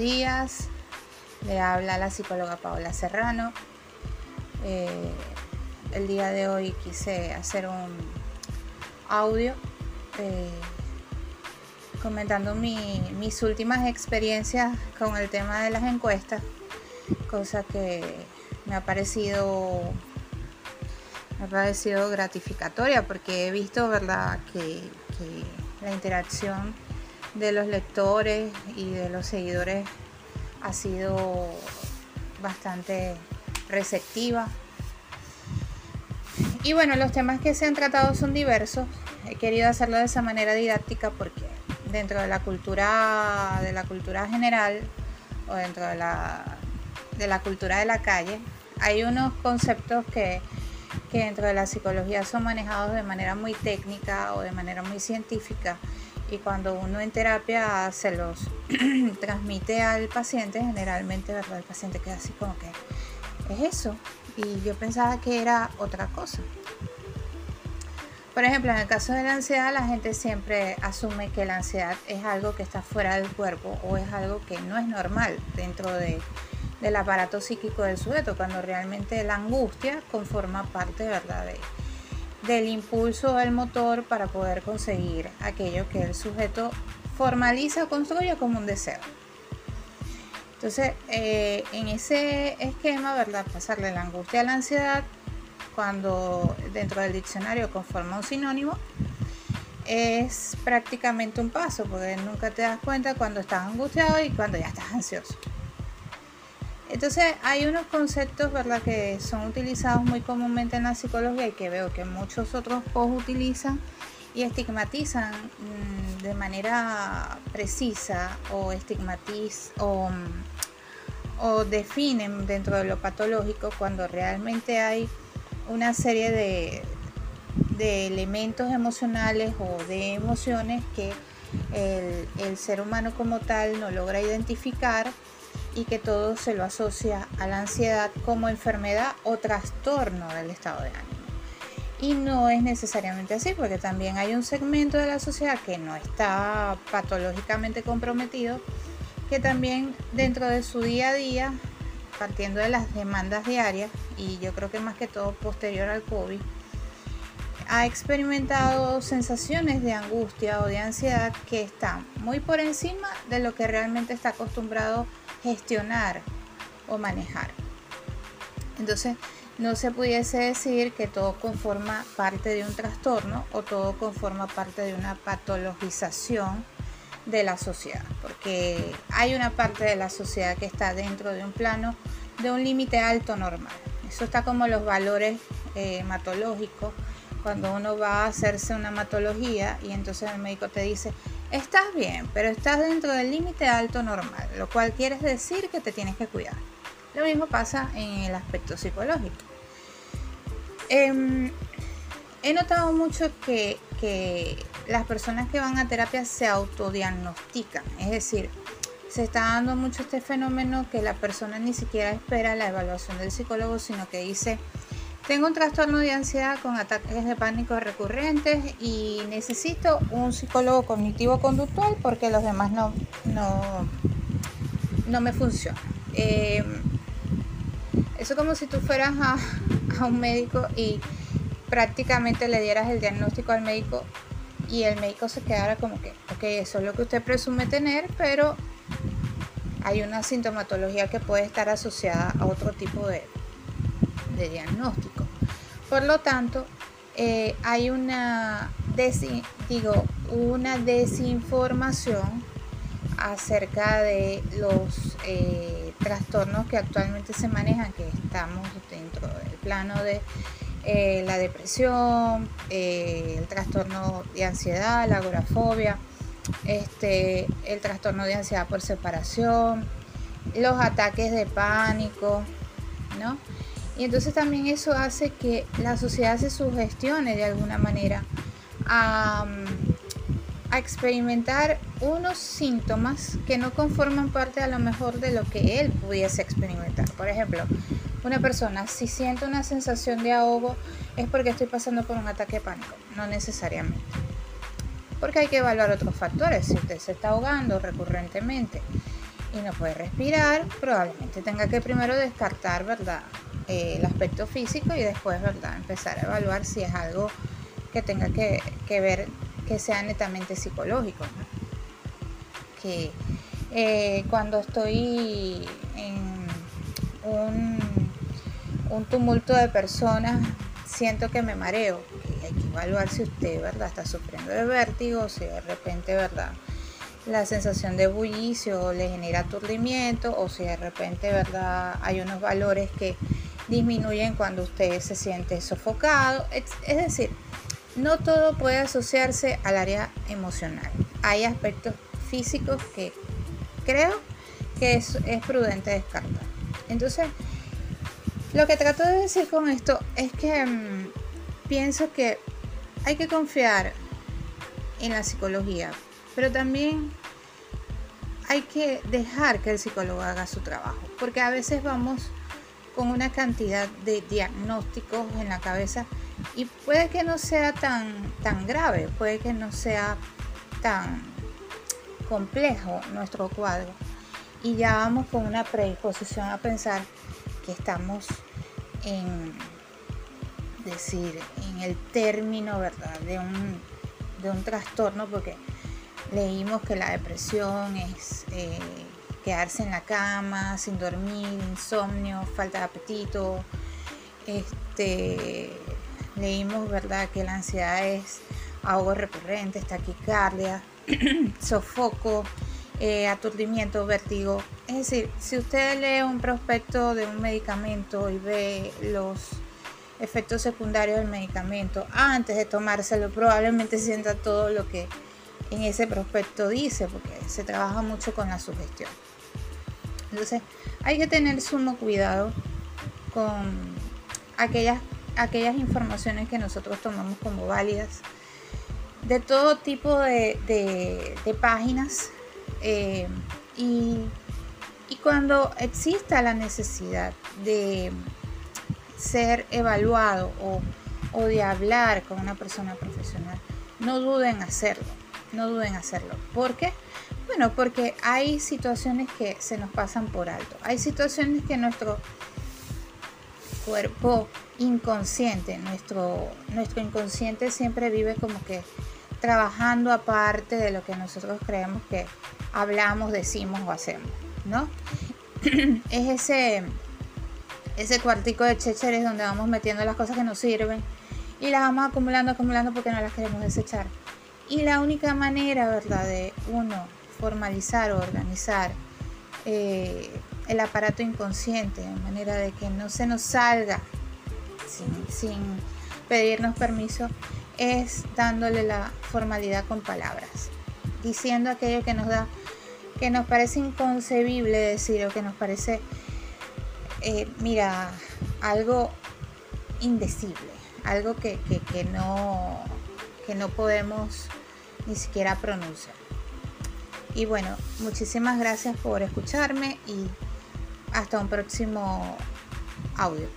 días. Le habla la psicóloga Paola Serrano. Eh, el día de hoy quise hacer un audio eh, comentando mis últimas experiencias con el tema de las encuestas, cosa que me ha parecido me ha parecido gratificatoria porque he visto verdad que la interacción de los lectores y de los seguidores ha sido bastante receptiva. Y bueno, los temas que se han tratado son diversos. He querido hacerlo de esa manera didáctica porque dentro de la cultura de la cultura general o dentro de la, de la cultura de la calle hay unos conceptos que, que dentro de la psicología son manejados de manera muy técnica o de manera muy científica y cuando uno en terapia se los transmite al paciente, generalmente el paciente queda así como que es eso. Y yo pensaba que era otra cosa. Por ejemplo, en el caso de la ansiedad, la gente siempre asume que la ansiedad es algo que está fuera del cuerpo o es algo que no es normal dentro de, del aparato psíquico del sujeto, cuando realmente la angustia conforma parte ¿verdad? De, del impulso del motor para poder conseguir aquello que el sujeto formaliza o construye como un deseo. Entonces, eh, en ese esquema, ¿verdad? Pasarle la angustia a la ansiedad, cuando dentro del diccionario conforma un sinónimo, es prácticamente un paso, porque nunca te das cuenta cuando estás angustiado y cuando ya estás ansioso. Entonces hay unos conceptos ¿verdad? que son utilizados muy comúnmente en la psicología y que veo que muchos otros post utilizan y estigmatizan mm, de manera precisa o estigmatizan o, mm, o, definen dentro de lo patológico cuando realmente hay una serie de, de elementos emocionales o de emociones que el, el ser humano como tal no logra identificar y que todo se lo asocia a la ansiedad como enfermedad o trastorno del estado de ánimo. Y no es necesariamente así, porque también hay un segmento de la sociedad que no está patológicamente comprometido, que también dentro de su día a día, partiendo de las demandas diarias, y yo creo que más que todo posterior al COVID, ha experimentado sensaciones de angustia o de ansiedad que están muy por encima de lo que realmente está acostumbrado gestionar o manejar. Entonces, no se pudiese decir que todo conforma parte de un trastorno o todo conforma parte de una patologización de la sociedad, porque hay una parte de la sociedad que está dentro de un plano de un límite alto normal. Eso está como los valores eh, hematológicos, cuando uno va a hacerse una hematología y entonces el médico te dice, Estás bien, pero estás dentro del límite alto normal, lo cual quiere decir que te tienes que cuidar. Lo mismo pasa en el aspecto psicológico. Em, he notado mucho que, las personas que van a terapia se autodiagnostican, es decir, se está dando mucho este fenómeno que la persona ni siquiera espera la evaluación del psicólogo, sino que dice, tengo un trastorno de ansiedad con ataques de pánico recurrentes y necesito un psicólogo cognitivo-conductual porque los demás no, no, no me funcionan. Eh, eso como si tú fueras a, a un médico y prácticamente le dieras el diagnóstico al médico y el médico se quedara como que, ok, eso es lo que usted presume tener, pero hay una sintomatología que puede estar asociada a otro tipo de, de diagnóstico. Por lo tanto, eh, hay una, digo, una desinformación acerca de los eh, trastornos que actualmente se manejan, que estamos dentro del plano de eh, la depresión, el trastorno de ansiedad, la agorafobia, este, el trastorno de ansiedad por separación, los ataques de pánico, ¿no? Y entonces también eso hace que la sociedad se sugestione de alguna manera a, experimentar unos síntomas que no conforman parte a lo mejor de lo que él pudiese experimentar. Por ejemplo, una persona si siente una sensación de ahogo es porque estoy pasando por un ataque de pánico, no necesariamente. Porque hay que evaluar otros factores, si usted se está ahogando recurrentemente y no puede respirar, probablemente tenga que primero descartar, ¿verdad? Eh, el aspecto físico y después, ¿verdad? Empezar a evaluar si es algo que tenga que, ver que sea netamente psicológico. Que eh, cuando estoy en un, un tumulto de personas, siento que me mareo. hay que evaluar si usted, ¿verdad? Está sufriendo de vértigo, si de repente, ¿verdad? la sensación de bullicio le genera aturdimiento o si de repente verdad hay unos valores que disminuyen cuando usted se siente sofocado. Es decir no todo puede asociarse al área emocional. Hay aspectos físicos que creo que es, prudente descartar. Entonces lo que trato de decir con esto es que mm, pienso que hay que confiar en la psicología pero también hay que dejar que el psicólogo haga su trabajo, porque a veces vamos con una cantidad de diagnósticos en la cabeza y puede que no sea tan, tan grave, puede que no sea tan complejo nuestro cuadro. Y ya vamos con una predisposición a pensar que estamos en decir en el término verdad de un, de un trastorno porque Leímos que la depresión es eh, quedarse en la cama, sin dormir, insomnio, falta de apetito. Este, leímos, ¿verdad?, que la ansiedad es ahogo recurrente, taquicardia, sofoco, eh, aturdimiento, vértigo. Es decir, si usted lee un prospecto de un medicamento y ve los efectos secundarios del medicamento antes de tomárselo, probablemente sienta todo lo que en ese prospecto dice, porque se trabaja mucho con la sugestión. Entonces, hay que tener sumo cuidado con aquellas, aquellas informaciones que nosotros tomamos como válidas de todo tipo de, páginas eh, y, cuando exista la necesidad de ser evaluado o de hablar con una persona profesional, no duden en hacerlo no duden en hacerlo. ¿Por qué? Bueno, porque hay situaciones que se nos pasan por alto. Hay situaciones que nuestro cuerpo inconsciente, nuestro, nuestro inconsciente siempre vive como que trabajando aparte de lo que nosotros creemos que hablamos, decimos o hacemos, ¿no? es ese, ese cuartico de chécheres donde vamos metiendo las cosas que nos sirven y las vamos acumulando, acumulando porque no las queremos desechar. Y la única manera, ¿verdad?, de uno formalizar o organizar eh, el aparato inconsciente, de manera de que no se nos salga sin, pedirnos permiso, es dándole la formalidad con palabras, diciendo aquello que nos da, que nos parece inconcebible decir o que nos parece, eh, mira, algo indecible, algo que, no, que no podemos ni siquiera pronuncia. Y bueno, muchísimas gracias por escucharme y hasta un próximo audio.